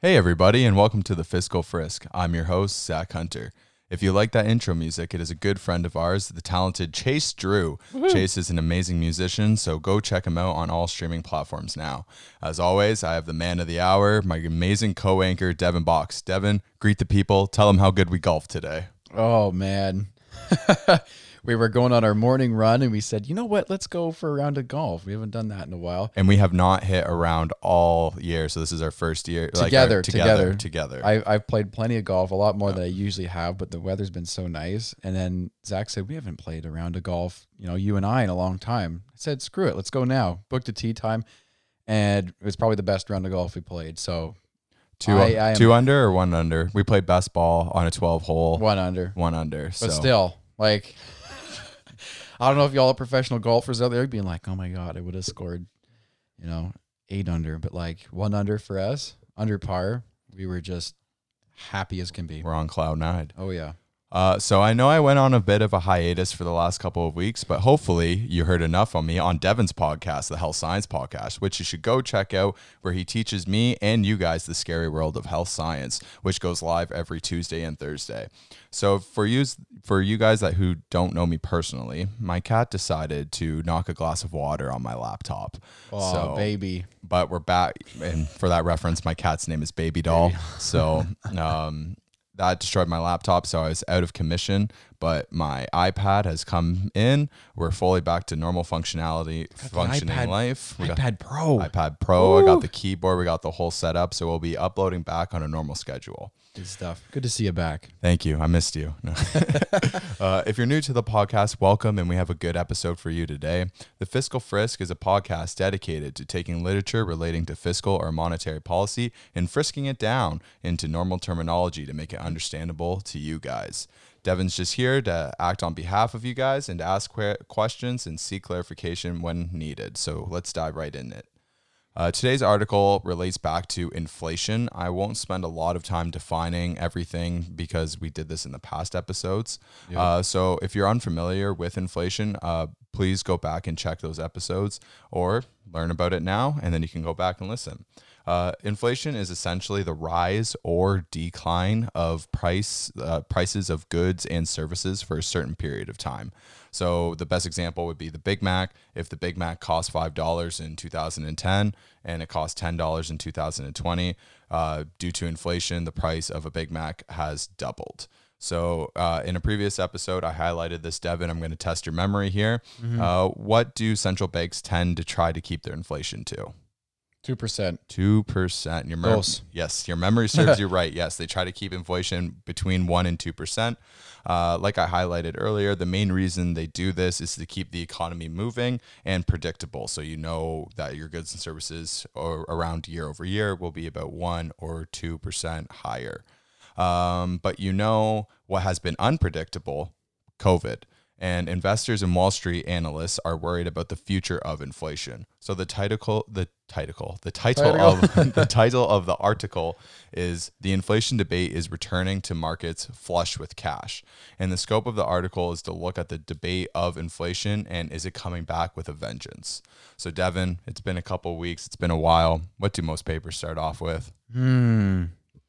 Hey, everybody, and welcome to the Fiscal Frisk. I'm your host, Zach Hunter. If you like that intro music, it is a good friend of ours, the talented Chase Drew. Chase is an amazing musician, so go check him out on all streaming platforms now. As always, I have the man of the hour, my amazing co anchor, Devin Box. Devin, greet the people, tell them how good we golf today. Oh man. we were going on our morning run and we said, you know what, let's go for a round of golf. We haven't done that in a while. And we have not hit around all year, so this is our first year. like, Together, together, together. together. I, I've played plenty of golf, a lot more than I usually have, but the weather's been so nice. And then Zach said, We haven't played a round of golf, you know, you and I in a long time. I said, Screw it, let's go now. Booked a tee time. And it was probably the best round of golf we played. So two, I- I two under or one under? We played best ball on a 12 hole, one under. one under. But so. still, like, I don't know if y'all are professional golfers out there being like, oh my God, I would have scored, you know, eight under, but like one under for us, under par. We were just happy as can be. we're on cloud nine. Oh, yeah. Uh, so I know I went on a bit of a hiatus for the last couple of weeks, but hopefully you heard enough on me on Devin's podcast, the Health Science Podcast, which you should go check out, where he teaches me and you guys the scary world of health science, which goes live every Tuesday and Thursday. So for you, for you guys that who don't know me personally, my cat decided to knock a glass of water on my laptop. Oh, so, baby. but we're back and for that reference my cat's name is baby doll so um that destroyed my laptop so i was out of commission but my ipad has come in. We're fully back to normal functionality functioning iPad- life. We got iPad Pro. ipad pro i got the keyboard we got the whole setup so we'll be uploading back on a normal schedule Good stuff. Good to see you back. Thank you. I missed you. No. uh, if you're new to the podcast, welcome, and we have a good episode for you today. The Fiscal Frisk is a podcast dedicated to taking literature relating to fiscal or monetary policy and frisking it down into normal terminology to make it understandable to you guys. Devin's just here to act on behalf of you guys and to ask que- questions and seek clarification when needed. So let's dive right in it. Uh, today's article relates back to inflation. I won't spend a lot of time defining everything because we did this in the past episodes. Uh, so if you're unfamiliar with inflation, uh, please go back and check those episodes or learn about it now, and then you can go back and listen. Uh, inflation is essentially the rise or decline of price uh, prices of goods and services for a certain period of time. So the best example would be the Big Mac. If the Big Mac cost five dollars in 2010 and it cost ten dollars in 2020, uh, due to inflation, the price of a Big Mac has doubled. So uh, in a previous episode, I highlighted this, Devin. I'm going to test your memory here. Uh, what do central banks tend to try to keep their inflation to? 2%. Two percent. Your mem- Dos. yes, your memory serves you right. Yes, they try to keep inflation between one and two percent. Uh, like I highlighted earlier, the main reason they do this is to keep the economy moving and predictable. So you know that your goods and services or around year over year will be about one or two percent higher. Um, but you know what has been unpredictable? COVID. And investors and Wall Street analysts are worried about the future of inflation. So the title, the title, the title of the title of the article is "The Inflation Debate is Returning to Markets Flush with Cash." And the scope of the article is to look at the debate of inflation and is it coming back with a vengeance. So Devin, it's been a couple weeks, it's been a while. What do most papers start off with? Hmm.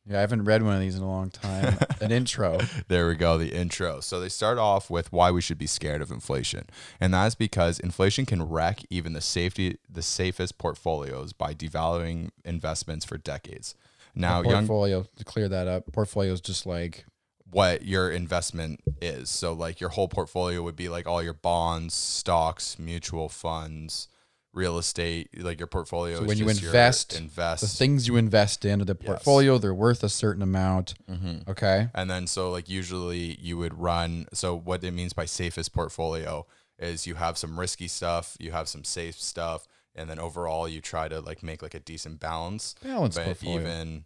Yeah, I haven't read one of these in a long time. An intro. There we go, the intro. So they start off with why we should be scared of inflation. And that's because inflation can wreck even the safety the safest portfolios by devaluing investments for decades. Now, young Portfolio, to clear that up, portfolio is just like, what your investment is. So like your whole portfolio would be like all your bonds, stocks, mutual funds, real estate, like your portfolio So is when you invest, invest the things you invest in the portfolio, they're worth a certain amount. Mm-hmm. Okay. And then so like usually you would run so what it means by safest portfolio is you have some risky stuff, you have some safe stuff, and then overall you try to like make like a decent balance. Balanced but portfolio. even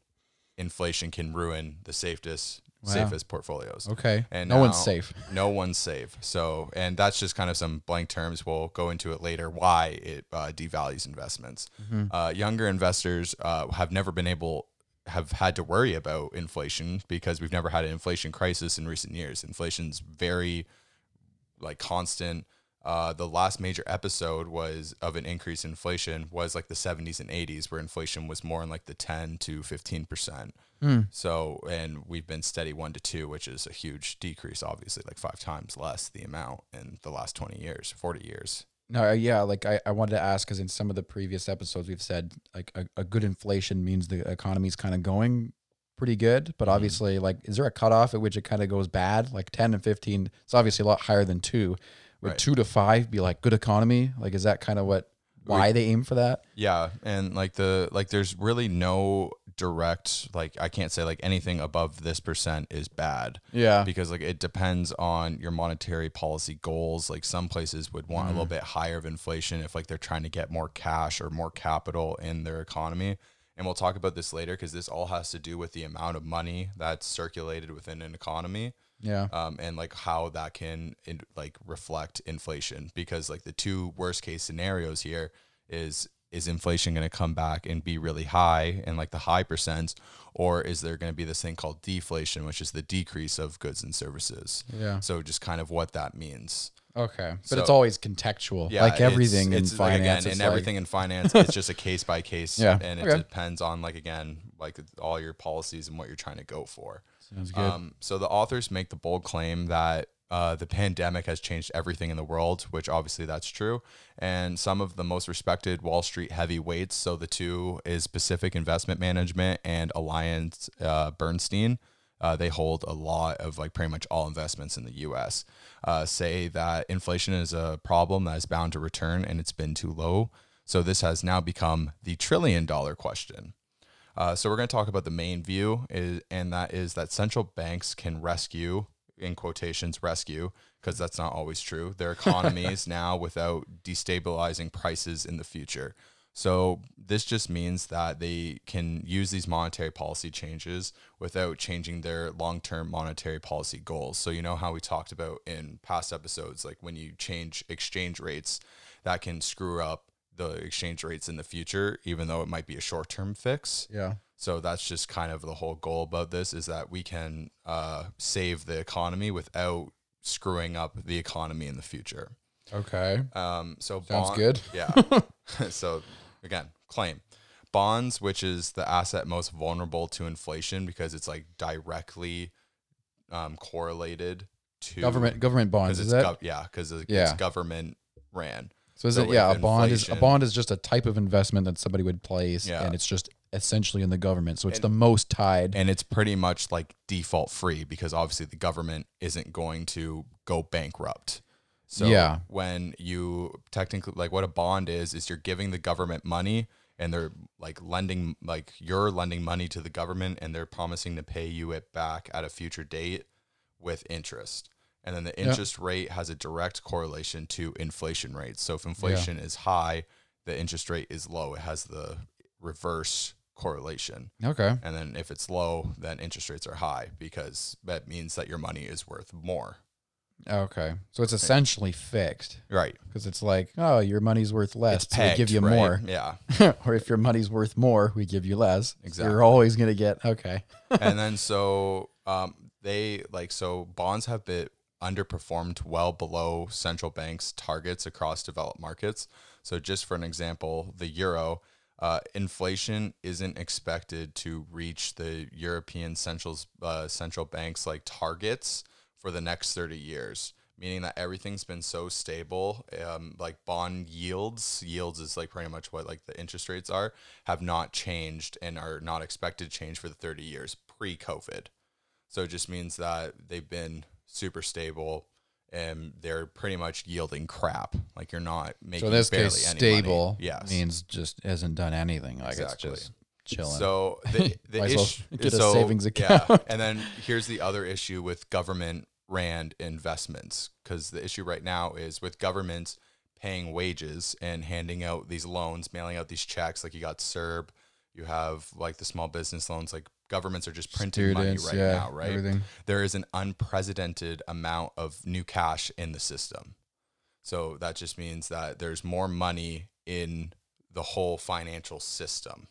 inflation can ruin the safest Wow. safest portfolios. Okay. And no one's safe. No one's safe. So, and that's just kind of some blank terms. We'll go into it later why it uh, devalues investments. Mm-hmm. Uh, younger investors uh, have never been able, have had to worry about inflation because we've never had an inflation crisis in recent years. Inflation's very like constant. Uh, the last major episode was of an increase in inflation was like the 70s and 80s, where inflation was more in like the 10 to 15 percent. So, and we've been steady one to two, which is a huge decrease, obviously, like five times less the amount in the last 20 years, 40 years. No, uh, yeah, like I, I wanted to ask because in some of the previous episodes we've said like a, a good inflation means the economy's kind of going pretty good, but obviously like is there a cutoff at which it kind of goes bad? Like ten and fifteen, it's obviously a lot higher than two. Would Right. two to five be like good economy? Like is that kind of what why they aim for that? Yeah, and like the like there's really no direct like I can't say like anything above this percent is bad. Yeah. Because like it depends on your monetary policy goals. Like some places would want a little mm. bit higher of inflation if like they're trying to get more cash or more capital in their economy. And we'll talk about this later because this all has to do with the amount of money that's circulated within an economy Yeah. um, and like how that can in, like reflect inflation because like the two worst case scenarios here is is inflation going to come back and be really high and like the high percents or is there going to be this thing called deflation which is the decrease of goods and services Yeah. so just kind of what that means Okay. But So- it's always contextual. yeah like it's- everything in it's, like, finance. again it's in like- everything in finance it's just a case by case Yeah, and it okay. depends on like again like all your policies and what you're trying to go for Sounds good. um, so the authors make the bold claim that uh, the pandemic has changed everything in the world, which obviously that's true. And some of the most respected Wall Street heavyweights, so the two is Pacific Investment Management and Alliance uh, Bernstein. Uh, they hold a lot of like pretty much all investments in the U.S. Uh, say that inflation is a problem that is bound to return, and it's been too low. So this has now become the trillion dollar question. Uh, so we're going to talk about the main view, is, and that is that central banks can rescue, in quotations, rescue, because that's not always true, their economies now without destabilizing prices in the future. So this just means that they can use these monetary policy changes without changing their long-term monetary policy goals. So you know how we talked about in past episodes, like when you change exchange rates, that can screw up the exchange rates in the future, even though it might be a short-term fix. yeah. So that's just kind of the whole goal about this is that we can uh, save the economy without screwing up the economy in the future. Okay. Um, so Sounds bond- good. Yeah. so again, claim bonds, which is the asset most vulnerable to inflation because it's like directly um, correlated to Government government bonds is it's that? gov- yeah, because it's Yeah. government ran. So is it yeah, a bond is a bond is just a type of investment that somebody would place Yeah. and it's just essentially in the government. So it's the most tied. and it's pretty much like default free because obviously the government isn't going to go bankrupt. So Yeah. when you technically like what a bond is is you're giving the government money and they're like lending like you're lending money to the government and they're promising to pay you it back at a future date with interest. And then the Yeah. interest rate has a direct correlation to inflation rates. So if inflation is high, the interest rate is low. It has the reverse correlation. Okay. And then if it's low, then interest rates are high because that means that your money is worth more. Okay. So it's essentially fixed Right. because it's like, oh, your money's worth less. It's so we give you right? more. Yeah. or if your money's worth more, we give you less. Exactly. you're always going to get, okay. and then so um, they like so bonds have been underperformed well below central banks targets across developed markets. So just for an example, the euro uh, inflation isn't expected to reach the European central's uh, central banks like targets for the next 30 years meaning that everything's been so stable um, like bond yields yields is like pretty much what like the interest rates are have not changed and are not expected to change for the 30 years pre-covid so it just means that they've been super stable and they're pretty much yielding crap like you're not making So in this barely case, stable yes means just hasn't done anything. Like Exactly. it's just chilling. so the, the as well issue, get a so, savings Yeah, account. and then here's the other issue with government rand investments because the issue right now is with governments paying wages and handing out these loans, mailing out these checks. Like you got CERB, you have like the small business loans. Like governments are just printing Students, money right yeah, now, right? Everything. there is an unprecedented amount of new cash in the system. So that just means that there's more money in the whole financial system.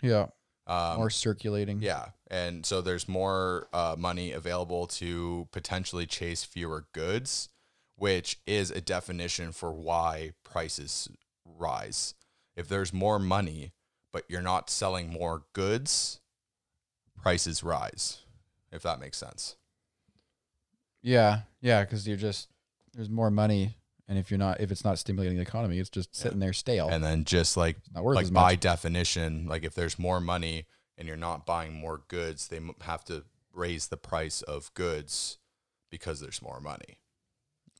Yeah. Um, More circulating. yeah. And so there's more uh, money available to potentially chase fewer goods, which is a definition for why prices rise. If there's more money, but you're not selling more goods, prices rise. If that makes sense. Yeah, yeah, because you're just there's more money, and if you're not, if it's not stimulating the economy, it's just sitting there stale. And then just like not worth like by much. definition, like if there's more money and you're not buying more goods, they have to raise the price of goods because there's more money,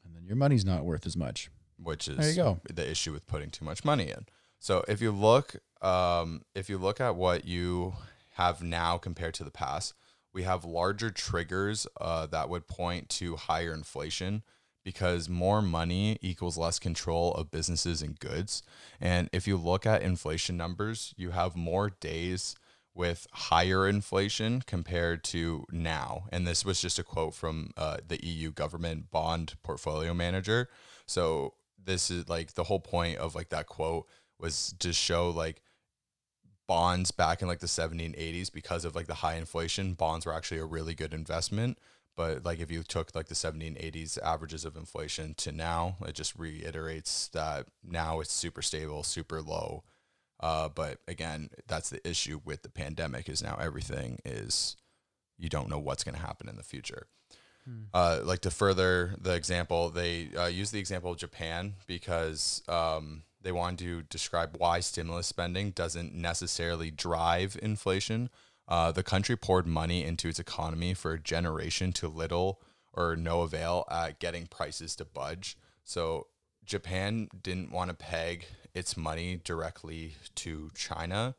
and then your money's not worth as much. which is There you go. the issue with putting too much money in. So if you look, um, if you look at what you have now compared to the past, we have larger triggers uh, that would point to higher inflation because more money equals less control of businesses and goods. And if you look at inflation numbers, you have more days with higher inflation compared to now. And this was just a quote from uh, the EU government bond portfolio manager. So this is like the whole point of like that quote was to show like bonds back in like the 70s and 80s because of like the high inflation bonds were actually a really good investment. But like if you took like the 70s and 80s averages of inflation to now it just reiterates that now it's super stable super low. Uh, but again that's the issue with the pandemic is now everything is you don't know what's going to happen in the future. Uh, like to further the example, they uh, use the example of Japan because um, they wanted to describe why stimulus spending doesn't necessarily drive inflation. Uh, the country poured money into its economy for a generation to little or no avail at getting prices to budge. So Japan didn't want to peg its money directly to China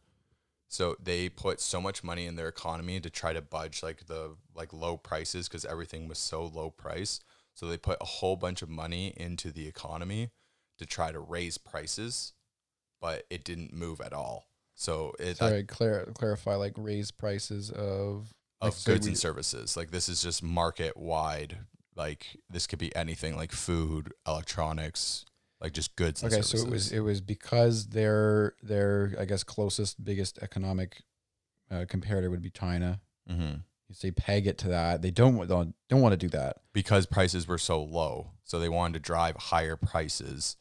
so they put so much money in their economy to try to budge like the like low prices because everything was so low price. So they put a whole bunch of money into the economy to try to raise prices, but it didn't move at all. So it Sorry, clar- clarify like raise prices of of like, goods we- and services. Like this is just market wide. Like this could be anything like food, electronics, like just goods and Okay, so it was it was because their their I guess closest biggest economic uh, comparator would be China. Mm-hmm. You say peg it to that. They don't don't, don't want to do that. because prices were so low. So they wanted to drive higher prices.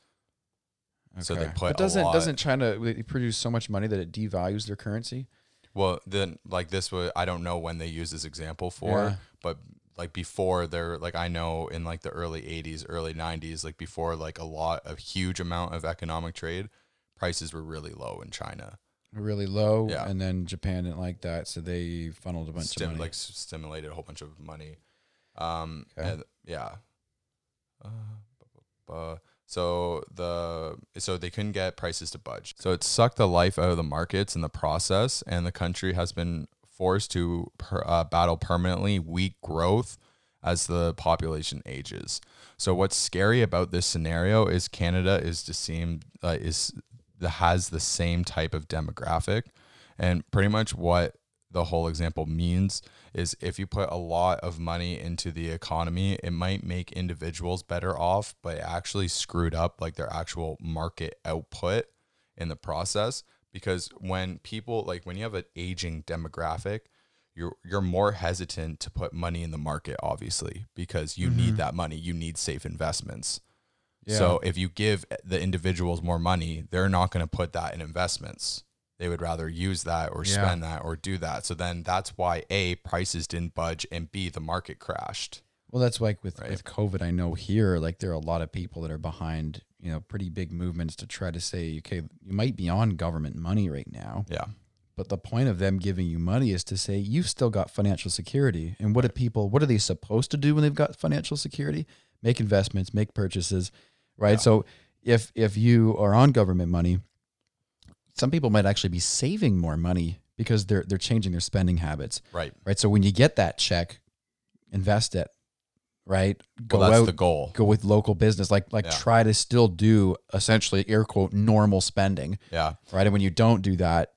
So they put But doesn't lot- doesn't China they produce so much money that it devalues their currency? Well, then like this was I don't know when they use this example for, Yeah. but like before they're like I know in like the early 80s, early 90s, like before like a lot a huge amount of economic trade, prices were really low in China. Really low, Yeah. and then Japan didn't like that, so they funneled a bunch Stim- of money. like stimulated a whole bunch of money. Um Okay. and yeah. Uh, so the so they couldn't get prices to budge. So it sucked the life out of the markets in the process, and the country has been forced to per, uh, battle permanently weak growth as the population ages. So what's scary about this scenario is Canada is to seem uh, is has the same type of demographic, and pretty much what the whole example means is if you put a lot of money into the economy, it might make individuals better off, but it actually screwed up like their actual market output in the process. Because when people like when you have an aging demographic, you're you're more hesitant to put money in the market, obviously, because you need mm-hmm. that money. You need safe investments. So if you give the individuals more money, they're not going to put that in investments. They would rather use that or Yeah. spend that or do that. So then that's why A, prices didn't budge and B, the market crashed. Well, that's like with Right. with COVID. I know here, like there are a lot of people that are behind, you know, pretty big movements to try to say, okay, you might be on government money right now, Yeah. but the point of them giving you money is to say you've still got financial security. And what do people? What are they supposed to do when they've got financial security? Make investments, make purchases, right? Yeah. So if if you are on government money, some people might actually be saving more money because they're they're changing their spending habits Right. right? So when you get that check, invest it, right? Go Well, that's out, the goal. go with local business, like like Yeah. try to still do essentially air quote normal spending, Yeah. right? And when you don't do that,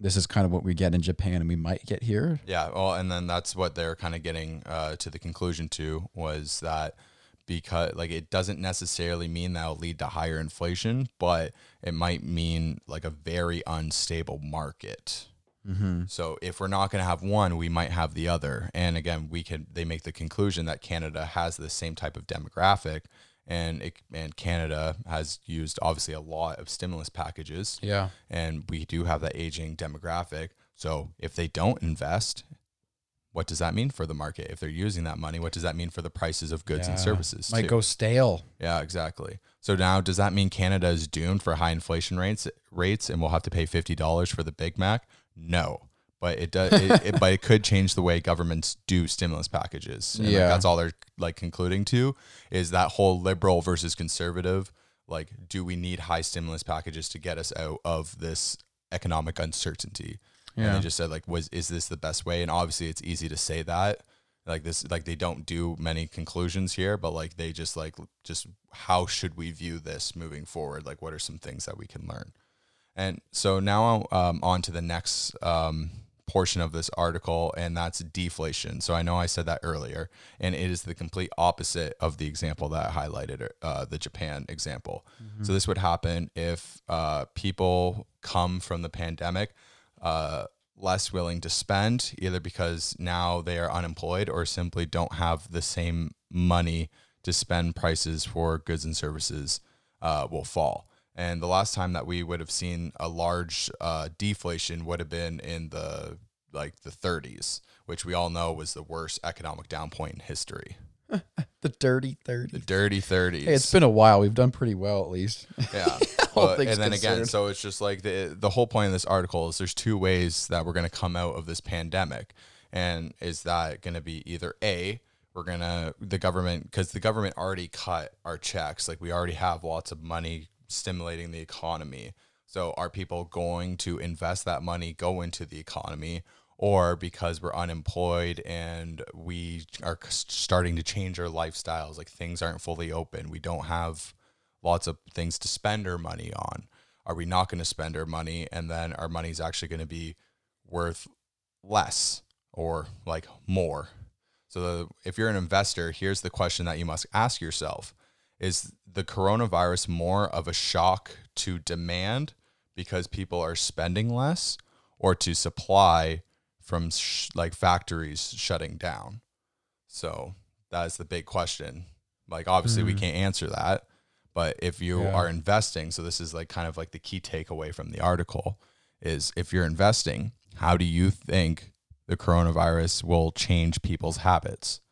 this is kind of what we get in Japan, and we might get here. Yeah. Well, and then that's what they're kind of getting uh, to the conclusion to was that because like it doesn't necessarily mean that'll lead to higher inflation, but it might mean like a very unstable market. Mm-hmm. So if we're not going to have one, we might have the other. And again, we can they make the conclusion that Canada has the same type of demographic and it, and Canada has used obviously a lot of stimulus packages, Yeah. and we do have that aging demographic. So if they don't invest, what does that mean for the market? If they're using that money, what does that mean for the prices of goods and services? Might too? go stale. Yeah, exactly. So now, does that mean Canada is doomed for high inflation rates, rates, and we'll have to pay fifty dollars for the Big Mac? No, but it does. it, it, but it could change the way governments do stimulus packages. And, like, Yeah. that's all they're like concluding to is that whole liberal versus conservative. Like, do we need high stimulus packages to get us out of this economic uncertainty? And they just said like, was is this the best way? And obviously, it's easy to say that. Like this like they don't do many conclusions here but like they just like just how should we view this moving forward? Like what are some things that we can learn? And so now I'm um, on to the next um, portion of this article and that's deflation. So i know i said that earlier and it is the complete opposite of the example that i highlighted uh, the japan example. So this would happen if uh, people come from the pandemic uh, less willing to spend, either because now they are unemployed or simply don't have the same money to spend, prices for goods and services uh, will fall. And the last time that we would have seen a large uh, deflation would have been in the like the 30s, which we all know was the worst economic down point in history. The dirty 30. The dirty 30s. Hey, it's been a while. We've done pretty well, at least. Yeah. But- and then again, so it's just like the the whole point of this article is there's two ways that we're going to come out of this pandemic, and is that going to be either a we're gonna the government because the government already cut our checks, like we already have lots of money stimulating the economy. So are people going to invest that money, go into the economy, or because we're unemployed and we are starting to change our lifestyles, like things aren't fully open, we don't have lots of things to spend our money on. Are we not going to spend our money and then our money's actually going to be worth less or like more? So the, if you're an investor, here's the question that you must ask yourself. Is the coronavirus more of a shock to demand because people are spending less or to supply from sh- like factories shutting down? So that is the big question. Like obviously we mm. can't answer that, but if you Yeah. are investing, so this is like kind of like the key takeaway from the article is if you're investing, how do you think the coronavirus will change people's habits?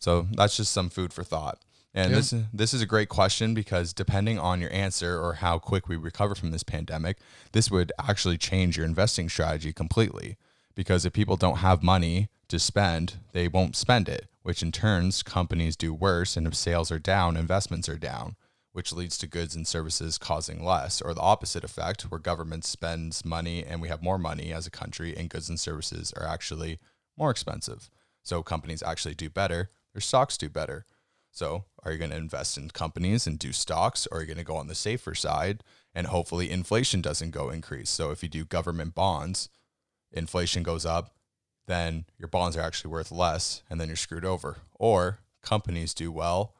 So that's just some food for thought. And Yeah. this this is a great question because depending on your answer or how quick we recover from this pandemic, this would actually change your investing strategy completely. Because if people don't have money to spend, they won't spend it, which in turns companies do worse and if sales are down, investments are down, which leads to goods and services causing less or the opposite effect where government spends money and we have more money as a country and goods and services are actually more expensive. So companies actually do better, their stocks do better. So, are you going to invest in companies and do stocks, or are you going to go on the safer side and hopefully inflation doesn't go increase? So, if you do government bonds, inflation goes up, then your bonds are actually worth less, and then you're screwed over. Or companies do well,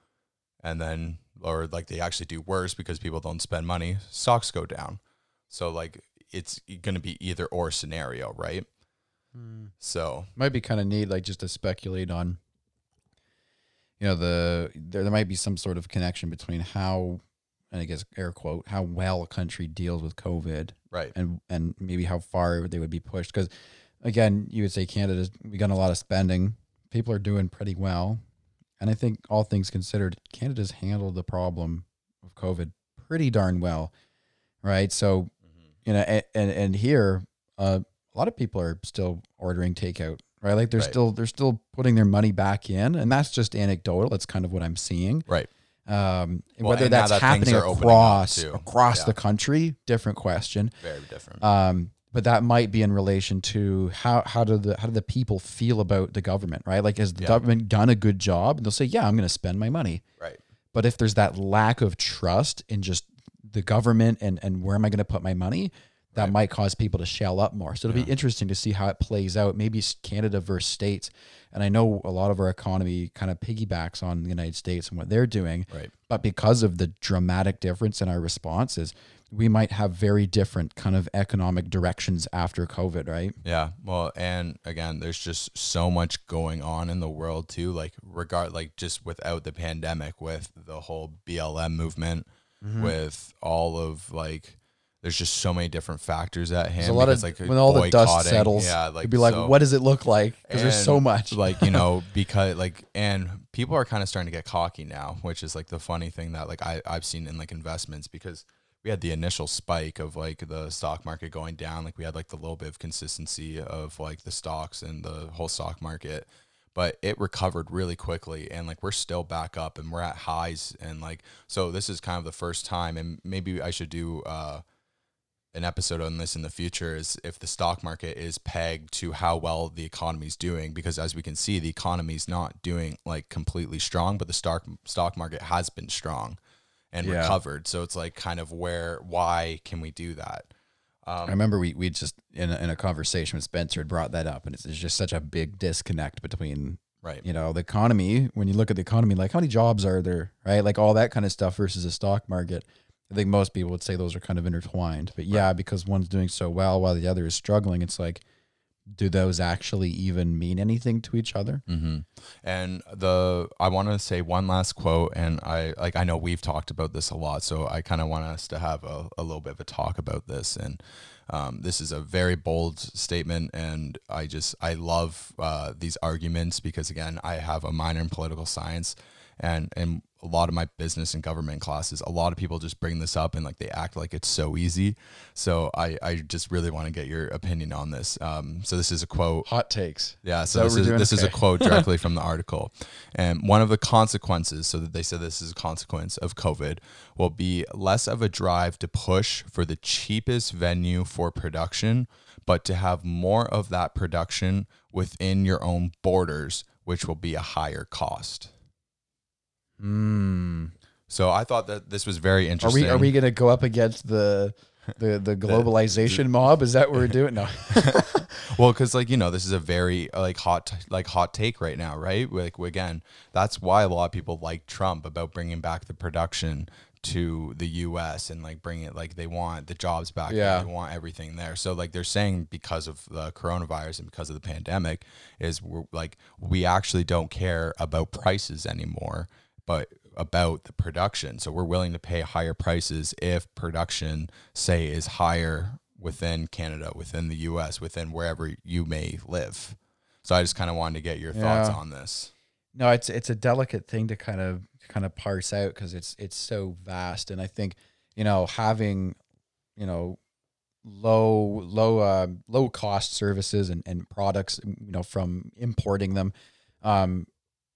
and then, or like they actually do worse because people don't spend money, stocks go down. So, like, it's going to be either or scenario, right? Hmm. So, might be kind of neat, like just to speculate on. You know, the there, there might be some sort of connection between how, and I guess air quote, how well a country deals with COVID, right. and and maybe how far they would be pushed. Because, again, you would say Canada's we got a lot of spending. People are doing pretty well, and I think all things considered, Canada's handled the problem of COVID pretty darn well, right? So, you know, and and, and here, uh, a lot of people are still ordering takeout, right? Like they're Right. still they're still putting their money back in, and that's just anecdotal. That's kind of what I'm seeing. Right. Um, Well, whether that's that happening are opening up, across across Yeah. the country, different question. Very different. Um, but that might be in relation to how how do the how do the people feel about the government, right? Like, has the Yeah. government done a good job? And they'll say, yeah, I'm going to spend my money. right. But if there's that lack of trust in just the government and and where am I going to put my money, that Right. might cause people to shell up more. So it'll Yeah. be interesting to see how it plays out. Maybe Canada versus states. And I know a lot of our economy kind of piggybacks on the United States and what they're doing. Right. But because of the dramatic difference in our responses, we might have very different kind of economic directions after COVID, right? Yeah. Well, and again, there's just so much going on in the world too. Like regard like just without the pandemic, with the whole BLM movement, Mm-hmm. with all of like there's just so many different factors at hand. There's a lot of like when all the dust settles, yeah, like be like, so- what does it look like? Because there's so much. like you know because like and people are kind of starting to get cocky now which is like the funny thing that like I, i've seen in like investments because we had the initial spike of like the stock market going down like we had like the little bit of consistency of like the stocks and the whole stock market but it recovered really quickly and like we're still back up and we're at highs and like so this is kind of the first time and maybe i should do uh an episode on this in the future is if the stock market is pegged to how well the economy is doing because as we can see the economy is not doing like completely strong but the stock stock market has been strong and Yeah. recovered so it's like kind of where why can we do that I um, remember we we just in a, in a conversation with Spencer had brought that up, and it's, there's just such a big disconnect between right you know the economy. When you look at the economy, like how many jobs are there, right? Like all that kind of stuff versus the stock market. I think most people would say those are kind of intertwined. But yeah, because one's doing so well while the other is struggling, it's like, do those actually even mean anything to each other? hmm And the I want to say one last quote, and I like I know we've talked about this a lot, so I kind of want us to have a, a little bit of a talk about this. And um, this is a very bold statement, and I just I love uh, these arguments because again I have a minor in political science, and and a lot of my business and government classes, a lot of people just bring this up and like they act like it's so easy. So I I just really want to get your opinion on this. Um, so this is a quote. Hot takes. Yeah, so what this is this is a quote directly from the article, and one of the consequences. So that they said this is a consequence of COVID will be less of a drive to push for the cheapest venue for production, but to have more of that production within your own borders, which will be a higher cost. Mm. So I thought that this was very interesting. Are we are we going to go up against the the the globalization mob? Is that what we're doing? No. well because like you know this is a very like hot like hot take right now right like again that's why a lot of people like trump about bringing back the production to the us and like bring it like they want the jobs back Yeah. they want everything there so like they're saying because of the coronavirus and because of the pandemic is we're like we actually don't care about prices anymore but about the production so we're willing to pay higher prices if production say is higher within Canada, within the US, within wherever you may live. So I just kind of wanted to get your thoughts Yeah. on this. No, it's it's a delicate thing to kind of kind of parse out because it's it's so vast, and I think you know having you know low low uh, low cost services and, and products you know from importing them um,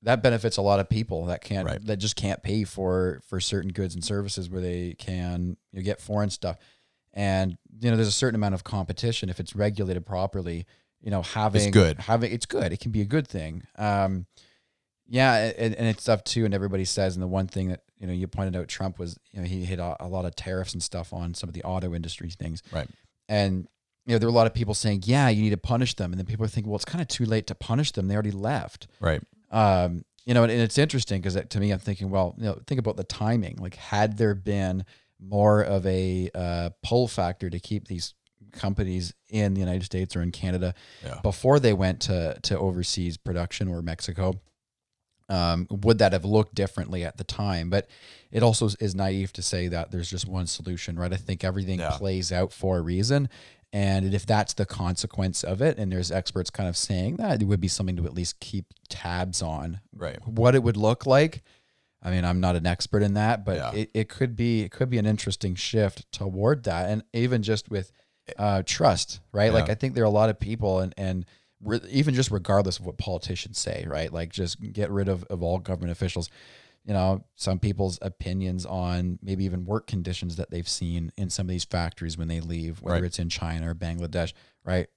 that benefits a lot of people that can't Right. that just can't pay for for certain goods and services where they can you know, get foreign stuff. And you know there's a certain amount of competition. If it's regulated properly you know having it's good. having it's good. It can be a good thing. Um yeah and, and it's stuff too. And everybody says and the one thing that you know you pointed out trump was you know he hit a, a lot of tariffs and stuff on some of the auto industry things. Right. and you know there were a lot of people saying yeah you need to punish them. And then people are thinking well it's kind of too late to punish them. They already left. Right. Um, you know, and, and it's interesting because to me, I'm thinking, well, you know, think about the timing. Like, had there been more of a uh, pull factor to keep these companies in the United States or in Canada Yeah. before they went to to overseas production or Mexico, um, would that have looked differently at the time? But it also is- is naive to say that there's just one solution, right? I think everything Yeah. plays out for a reason. And if that's the consequence of it, and there's experts kind of saying that, it would be something to at least keep tabs on Right. what it would look like. I mean, I'm not an expert in that, but Yeah. it, it could be it could be an interesting shift toward that, and even just with uh, trust, right? Like I think there are a lot of people, and and re- even just regardless of what politicians say, right? Like just get rid of of all government officials. You know, some people's opinions on maybe even work conditions that they've seen in some of these factories when they leave, whether Right. it's in China or Bangladesh, right?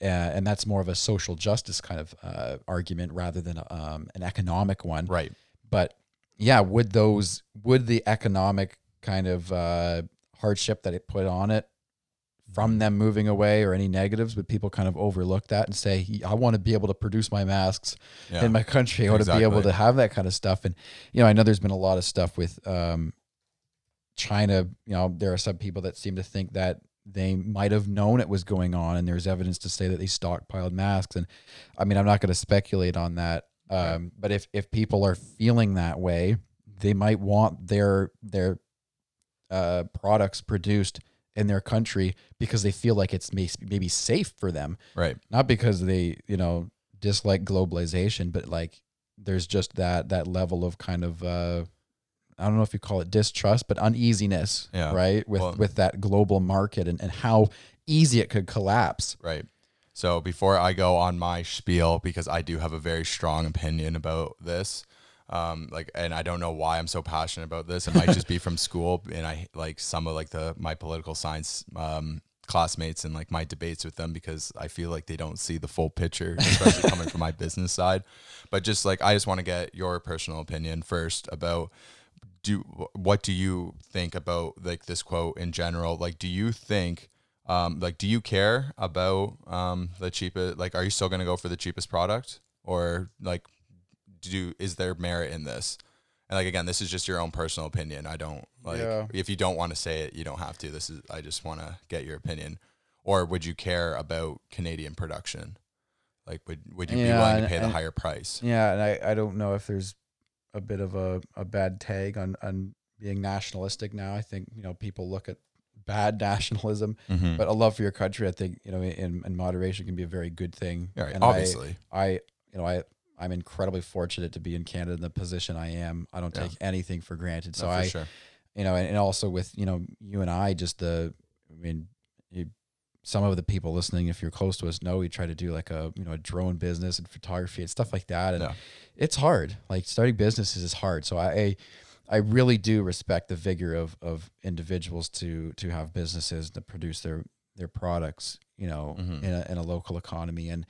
Uh, and that's more of a social justice kind of uh, argument rather than um, an economic one Right. but yeah would those would the economic kind of uh, hardship that it put on it from them moving away or any negatives but people kind of overlook that and say i want to be able to produce my masks Yeah. in my country i want to be able to have that kind of stuff and you know i know there's been a lot of stuff with um China, you know, there are some people that seem to think that they might have known it was going on, and there's evidence to say that they stockpiled masks. And I mean, I'm not going to speculate on that, um, but if if people are feeling that way, they might want their their uh, products produced in their country because they feel like it's may- maybe safe for them, Right. not because they you know dislike globalization, but like there's just that that level of kind of uh, I don't know if you call it distrust, but uneasiness, Yeah. right, with Well- with that global market and, and how easy it could collapse. Right. So before I go on my spiel, because I do have a very strong opinion about this, um, like, and I don't know why I'm so passionate about this. It might just be from school, and I like some of like the my political science um, classmates and like my debates with them because I feel like they don't see the full picture, especially coming from my business side. But just like I just want to get your personal opinion first about do what do you think about like this quote in general? Like, do you think um, like do you care about um, the cheapest? Like, are you still gonna go for the cheapest product, or like do is there merit in this? And like again, this is just your own personal opinion. I don't like Yeah. if you don't want to say it, you don't have to. This is I just want to get your opinion. Or would you care about Canadian production? Like would would you be Yeah, willing to and- pay the higher price? Yeah, and I, I don't know if there's a bit of a, a bad tag on, on being nationalistic now. I think, you know, people look at bad nationalism, Mm-hmm. but a love for your country, I think, you know, in, in moderation can be a very good thing. right, And I- obviously. I, you know, I, I'm incredibly fortunate to be in Canada in the position I am. I don't Yeah. take anything for granted. So for I, sure. you know, and, and also with, you know, you and I, just the, I mean, you, some of the people listening, if you're close to us, know we try to do like a, you know, a drone business and photography and stuff like that. And Yeah. it's hard. Like starting businesses is hard. So I, I really do respect the vigor of, of individuals to, to have businesses that produce their, their products, you know, Mhm. in a, in a local economy. And,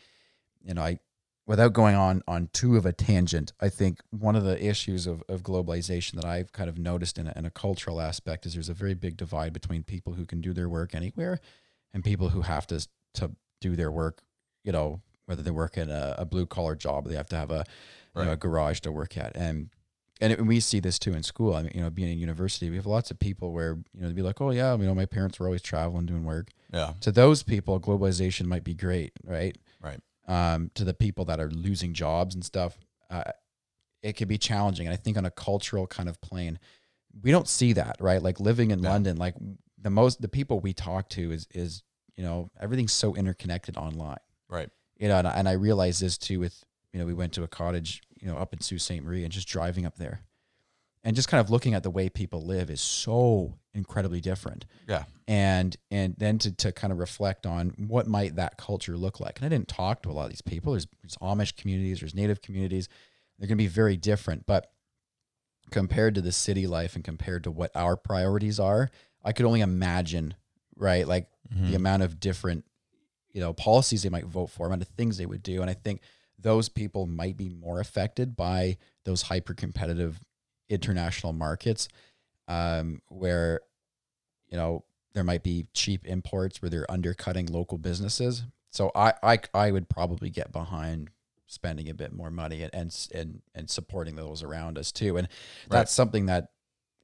you know, I, without going on on too of a tangent, I think one of the issues of, of globalization that I've kind of noticed in a, in a cultural aspect is there's a very big divide between people who can do their work anywhere and people who have to to do their work, you know, whether they work in a, a blue collar job, they have to have a, you know, a garage to work at, and and, it, and we see this too in school. I mean, you know, being in university, we have lots of people where you know they'd be like, oh yeah, you know, my parents were always traveling doing work. Yeah. To those people, globalization might be great, right? Right. Um, to the people that are losing jobs and stuff, uh, it can be challenging. And I think on a cultural kind of plane, we don't see that, right? Like living in Yeah. London, like the most the people we talk to is is you know everything's so interconnected online, Right. you know. And, I- and I realized this too with you know we went to a cottage you know up in Sault Ste. Marie and just driving up there, and just kind of looking at the way people live is so incredibly different. Yeah. and and then to, to kind of reflect on what might that culture look like. And i didn't talk to a lot of these people. There's, there's amish communities there's native communities. They're going to be very different. But compared to the city life and compared to what our priorities are i could only imagine right like Mm-hmm. the amount of different you know policies they might vote for amount of things they would do. And i think those people might be more affected by those hyper competitive international markets um, where you know there might be cheap imports where they're undercutting local businesses. So i i, I would probably get behind spending a bit more money and and and, and supporting those around us too. And that's something that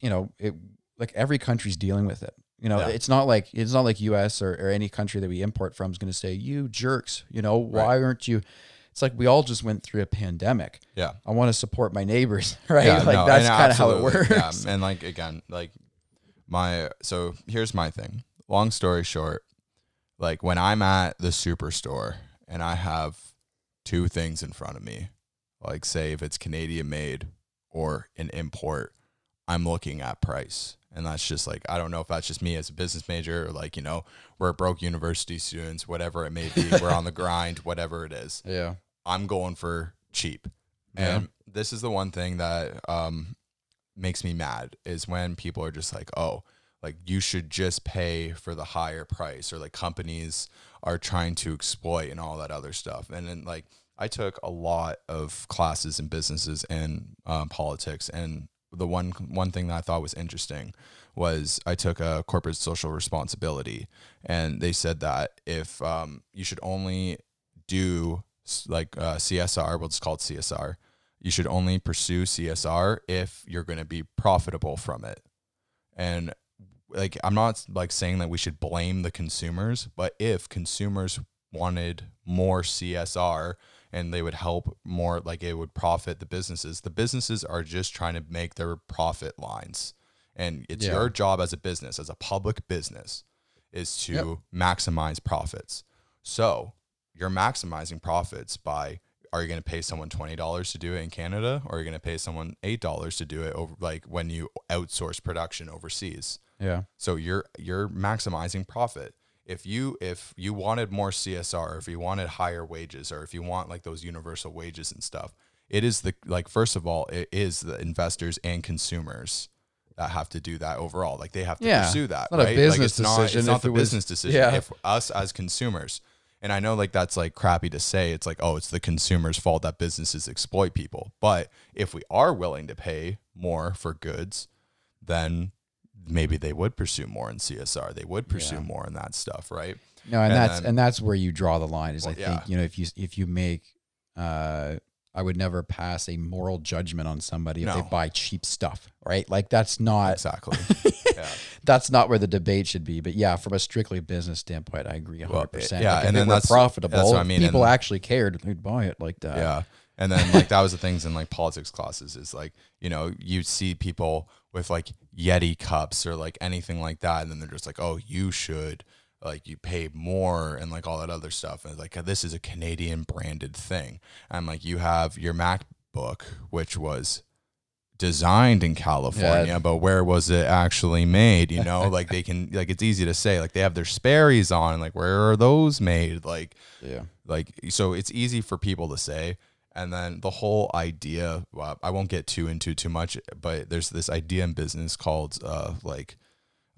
you know it like every country's dealing with it. You know Yeah. it's not like it's not like us or, or any country that we import from is going to say you jerks you know why aren't you it's like we all just went through a pandemic Yeah. i want to support my neighbors right Yeah, like no, that's kind of how it works Yeah, and like again, like my so here's my thing. Long story short, like when I'm at the superstore and I have two things in front of me, like say if it's Canadian made or an import, I'm looking at price. And that's just like I don't know if that's just me as a business major or like, you know, we're broke university students, whatever it may be. we're on the grind, whatever it is. yeah I'm going for cheap. Yeah. And this is the one thing that um, makes me mad is when people are just like, oh, like you should just pay for the higher price, or like companies are trying to exploit and all that other stuff. And then like I took a lot of classes in businesses and um, politics, and the one one thing that I thought was interesting was I took a corporate social responsibility, and they said that if um, you should only do like uh, CSR, what's called CSR, you should only pursue CSR if you're going to be profitable from it. And like I'm not like saying that we should blame the consumers, but if consumers wanted more CSR and they would help more like it would profit the businesses. The businesses are just trying to make their profit lines. And it's Yeah. your job as a business, as a public business, is to Yep. maximize profits. So you're maximizing profits by are you going to pay someone twenty dollars to do it in Canada, or are you going to pay someone eight dollars to do it over like when you outsource production overseas? Yeah. So you're you're maximizing profit. If you if you wanted more CSR, if you wanted higher wages, or if you want like those universal wages and stuff, it is the like first of all, it is the investors and consumers that have to do that overall. Like they have to Yeah. pursue that. It's not a right? like business it's not, decision It's not the it was- business decision. Yeah. If us as consumers, and I know like that's like crappy to say, it's like oh, it's the consumer's fault that businesses exploit people. But if we are willing to pay more for goods, then maybe they would pursue more in CSR. They would pursue Yeah. more in that stuff, right? No, and, And that's then- and that's where you draw the line. Is Well, I yeah. think you know if you if you make, uh, I would never pass a moral judgment on somebody if No. they buy cheap stuff, right? Like that's not Exactly. yeah. that's not where the debate should be. But yeah, from a strictly business standpoint, I agree Well, 100. percent yeah, like, if and then that's- profitable. that's what I mean, if people and- actually cared, they'd buy it like that. Yeah. And then like that was the things in like politics classes is like, you know, you see people with like Yeti cups or like anything like that. And then they're just like, oh, you should like you pay more and like all that other stuff. And like this is a Canadian branded thing. And like you have your MacBook, which was designed in California, but where was it actually made? You know, like they can like it's easy to say, like they have their Sperry's on, like where are those made? Like yeah, like so it's easy for people to say and then the whole idea well, i won't get too into too much but there's this idea in business called uh, like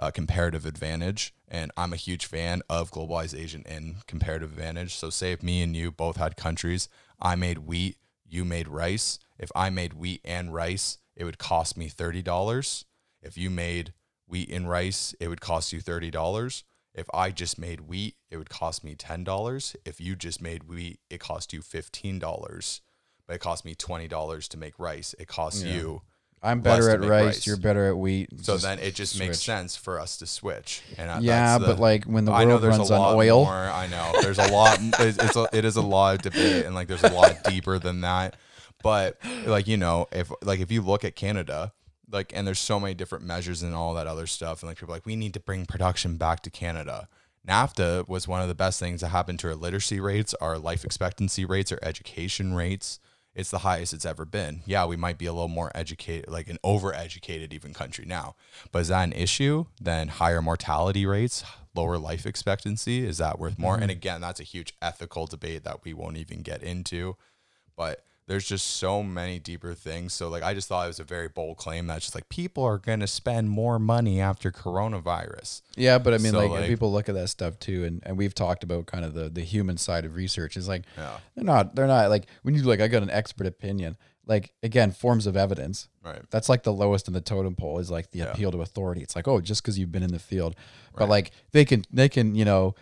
uh, comparative advantage and i'm a huge fan of globalization and comparative advantage so say if me and you both had countries i made wheat you made rice if i made wheat and rice it would cost me $30 if you made wheat and rice it would cost you $30 if I just made wheat, it would cost me ten dollars. If you just made wheat, it cost you fifteen dollars. But it cost me twenty dollars to make rice. It costs Yeah. you. I'm better at rice, rice. You're better at wheat. So then it just makes sense for us to switch. And uh, Yeah, the- but like when the world runs on oil, more. I know there's a lot. It's, it's a, it is a lot of debate, and like there's a lot deeper than that. But like you know, if like if you look at Canada, like and there's so many different measures and all that other stuff, and like people are like we need to bring production back to Canada. NAFTA was one of the best things that happened to our literacy rates, our life expectancy rates, our education rates. It's the highest it's ever been. Yeah, we might be a little more educated, like an over-educated even country now. But is that an issue? Then higher mortality rates, lower life expectancy, is that worth more? And mm-hmm. again, that's a huge ethical debate that we won't even get into. But there's just so many deeper things. So like I just thought it was a very bold claim that's just like people are gonna spend more money after coronavirus. Yeah, but I mean, So, like, like- people look at that stuff too, and, and we've talked about kind of the the human side of research. Is like Yeah. they're not they're not like when you like I got an expert opinion. Like again, forms of evidence. Right. That's like the lowest in the totem pole is like the Yeah. appeal to authority. It's like oh, just because you've been in the field, but like they can they can you know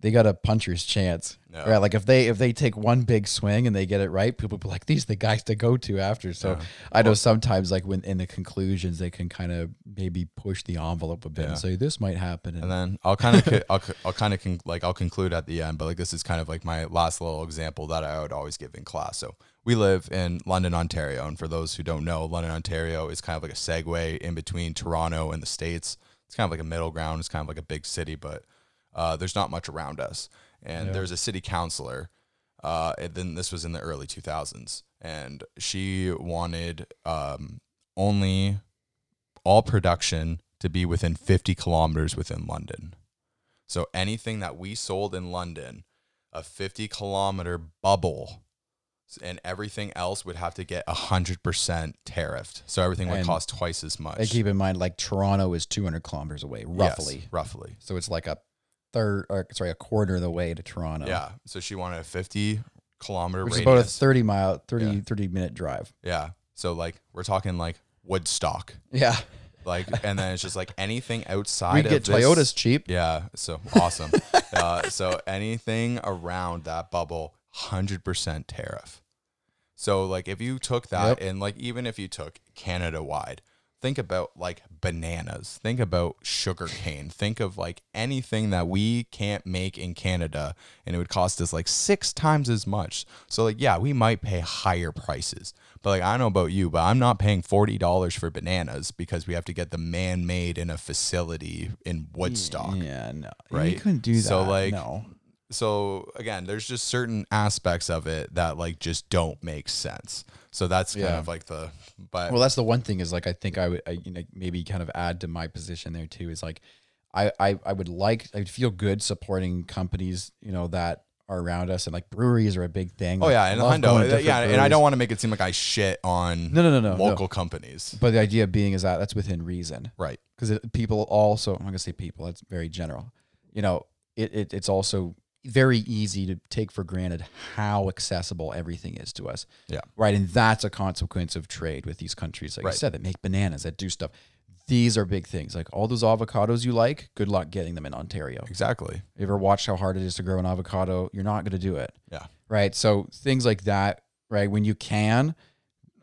they got a puncher's chance. Yeah. Right? Like if they if they take one big swing and they get it right, people be like these are the guys to go to after. So Yeah. I know sometimes like when in the conclusions they can kind of maybe push the envelope a bit Yeah. and say this might happen. And then I'll kind of I'll, I'll kind of con- like I'll conclude at the end, but like this is kind of like my last little example that I would always give in class. So we live in London, Ontario, and for those who don't know, London, Ontario is kind of like a segue in between Toronto and the states. It's kind of like a middle ground. It's kind of like a big city, but uh, there's not much around us. And Yeah. there's a city councilor. Uh, and then this was in the early 2000s, and she wanted um, only all production to be within 50 kilometers within London. So anything that we sold in London, a 50 kilometer bubble, and everything else would have to get 100% tariffed. So everything would And cost twice as much. And keep in mind, like Toronto is 200 kilometers away, Yes, roughly. roughly. So it's like a third, or sorry, a quarter of the way to Toronto. Yeah. So she wanted a 50 kilometer Which is about a 30 mile, 30, Yeah. 30 minute drive. yeah. So like we're talking like Woodstock. Yeah. Like, and then it's just like anything outside We'd of get this- Toyotas cheap. Yeah, so awesome. uh, so anything around that bubble, hundred percent tariff. So like if you took that Yep. and like even if you took Canada wide, think about like bananas, think about sugar cane, think of like anything that we can't make in Canada and it would cost us like six times as much. So, like, yeah, we might pay higher prices, but like, I don't know about you, but I'm not paying $40 for bananas because we have to get them man made in a facility in Woodstock. Yeah, no, Right? You couldn't do that. So, like, no. so again there's just certain aspects of it that like just don't make sense so that's kind Yeah. of like the but Well, that's the one thing is like I think I would I, you know maybe kind of add to my position there too is like I I, I would like I'd feel good supporting companies you know that are around us and like breweries are a big thing. oh Like, uh, yeah and I know yeah different and I don't want to make it seem like I shit on No, no, no, no, no. local companies But the idea being is that that's within reason right because people also I'm not gonna say people that's very general. You know it, it it's also very easy to take for granted how accessible everything is to us. Yeah. Right. And that's a consequence of trade with these countries, like Right. I said, that make bananas, that do stuff. These are big things. Like all those avocados you like, good luck getting them in Ontario. exactly You ever watched how hard it is to grow an avocado? You're not going to do it. yeah Right. So things like that, right? When you can,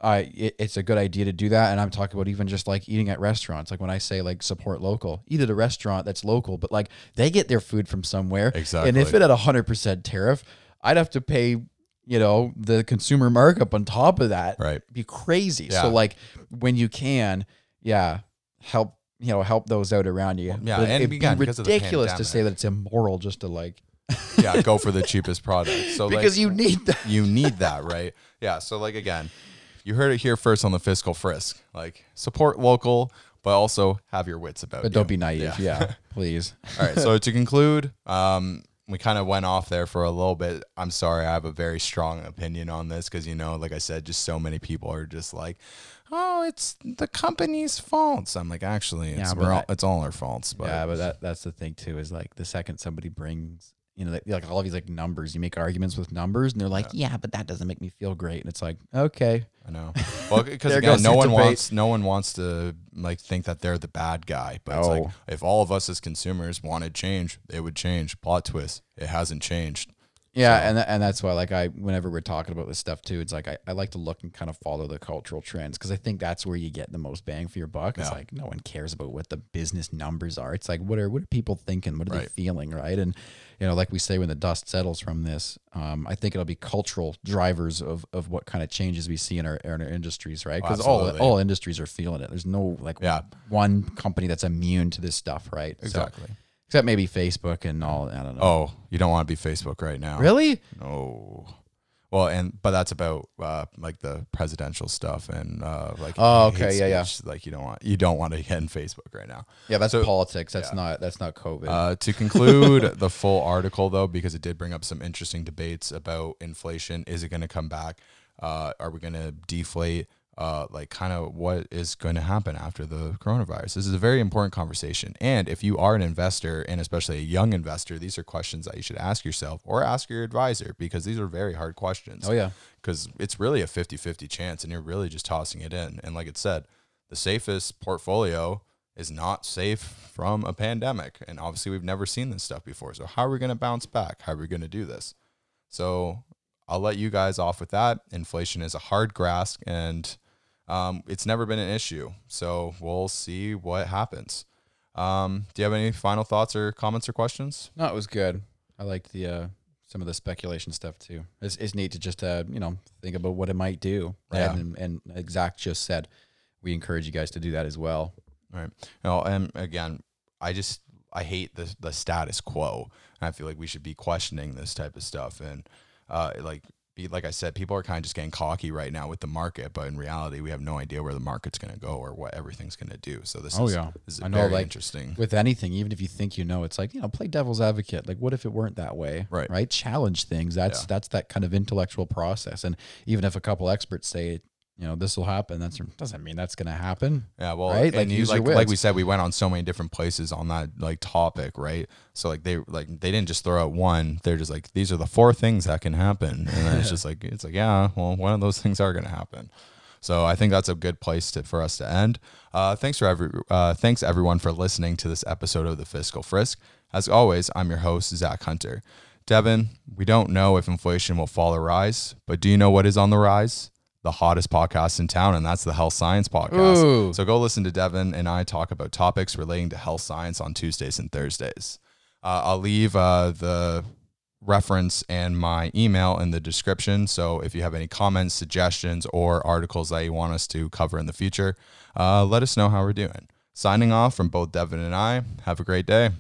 I it, it's a good idea to do that. And I'm talking about even just like eating at restaurants. Like when I say like support local, eat at a restaurant that's local, but like they get their food from somewhere. Exactly. And if it had a hundred percent tariff, I'd have to pay, you know, the consumer markup on top of that. right It'd be crazy. Yeah. So like when you can, yeah, help you know help those out around you. Yeah, But and it'd again, be ridiculous to say that it's immoral just to like yeah go for the cheapest product so because like, you need that. you need that right yeah so like again you heard it here first on the fiscal frisk like support local but also have your wits about But you. don't be naive. Yeah, please. All right. So to conclude, um, we kind of went off there for a little bit. I'm sorry. I have a very strong opinion on this because, you know, like I said, just so many people are just like, oh, it's the company's faults. I'm like, actually, it's, Yeah, all, I- it's all our faults. But yeah, but that that's the thing too is like the second somebody brings you know like, like all of these like numbers, you make arguments with numbers, and they're like, yeah, but that doesn't make me feel great, and it's like, okay, I know. Well, because There again, goes no one debate. wants no one wants to like think that they're the bad guy. But it's like No. if all of us as consumers wanted change, it would change. Plot twist: it hasn't changed. Yeah, So- and and that's why like I whenever we're talking about this stuff too, it's like I, I like to look and kind of follow the cultural trends because I think that's where you get the most bang for your buck. It's Yeah. like no one cares about what the business numbers are. It's like what are what are people thinking? What are they feeling? Right, and you know, like we say, when the dust settles from this, um, I think it'll be cultural drivers of, of what kind of changes we see in our, in our industries, right? Because all all industries are feeling it. There's no like Yeah. one company that's immune to this stuff, right? So- Exactly. Except maybe Facebook and all. I don't know. Oh, you don't want to be Facebook right now. really? No. Well, and but that's about uh, like the presidential stuff and uh, like Oh, okay, yeah, yeah. speech. Like you don't want you don't want to get in Facebook right now. Yeah, that's So- politics. That's yeah. not that's not COVID. Uh, to conclude the full article, though, because it did bring up some interesting debates about inflation. Is it going to come back? Uh, are we going to deflate? Uh, like, kind of what is going to happen after the coronavirus? This is a very important conversation. And if you are an investor, and especially a young investor, these are questions that you should ask yourself or ask your advisor because these are very hard questions oh yeah. because it's really a 50 50 chance and you're really just tossing it in. And like it said, the safest portfolio is not safe from a pandemic. And obviously, we've never seen this stuff before. So, how are we going to bounce back? How are we going to do this? So, I'll let you guys off with that. Inflation is a hard grasp and um, it's never been an issue. So, we'll see what happens. Um, do you have any final thoughts or comments or questions? No, it was good. I liked the uh, some of the speculation stuff too. It's, it's neat to just uh, you know think about what it might do. Right? Yeah. And, and exact just said we encourage you guys to do that as well. Right. No, and again, I just I hate the the status quo. I feel like we should be questioning this type of stuff. And uh, like be like I said, people are kind of just getting cocky right now with the market, but in reality, we have no idea where the market's going to go or what everything's going to do. So this Oh, is yeah. this is I know, very like, interesting. With anything, even if you think you know, it's like you know, play devil's advocate. Like, what if it weren't that way? Right. Right. Challenge things. That's Yeah. that's that kind of intellectual process. And even if a couple experts say, you know, this will happen, that's doesn't mean that's going to happen. Yeah, well, Right? Like, you, like, like we said, we went on so many different places on that like topic, right? So like they like they didn't just throw out one; they're just like these are the four things that can happen, and then it's just like it's like yeah, well, one of those things are going to happen. So I think that's a good place to, for us to end. Uh, thanks for every uh, thanks everyone for listening to this episode of the Fiscal Frisk. As always, I'm your host Zach Hunter. Devin, we don't know if inflation will fall or rise, but do you know what is on the rise? The hottest podcast in town, and that's the Health Science Podcast. Ooh. So go listen to Devin and I talk about topics relating to health science on Tuesdays and Thursdays. Uh, I'll leave uh, the reference and my email in the description. So if you have any comments, suggestions, or articles that you want us to cover in the future, uh, let us know how we're doing. Signing off from both Devin and I. Have a great day.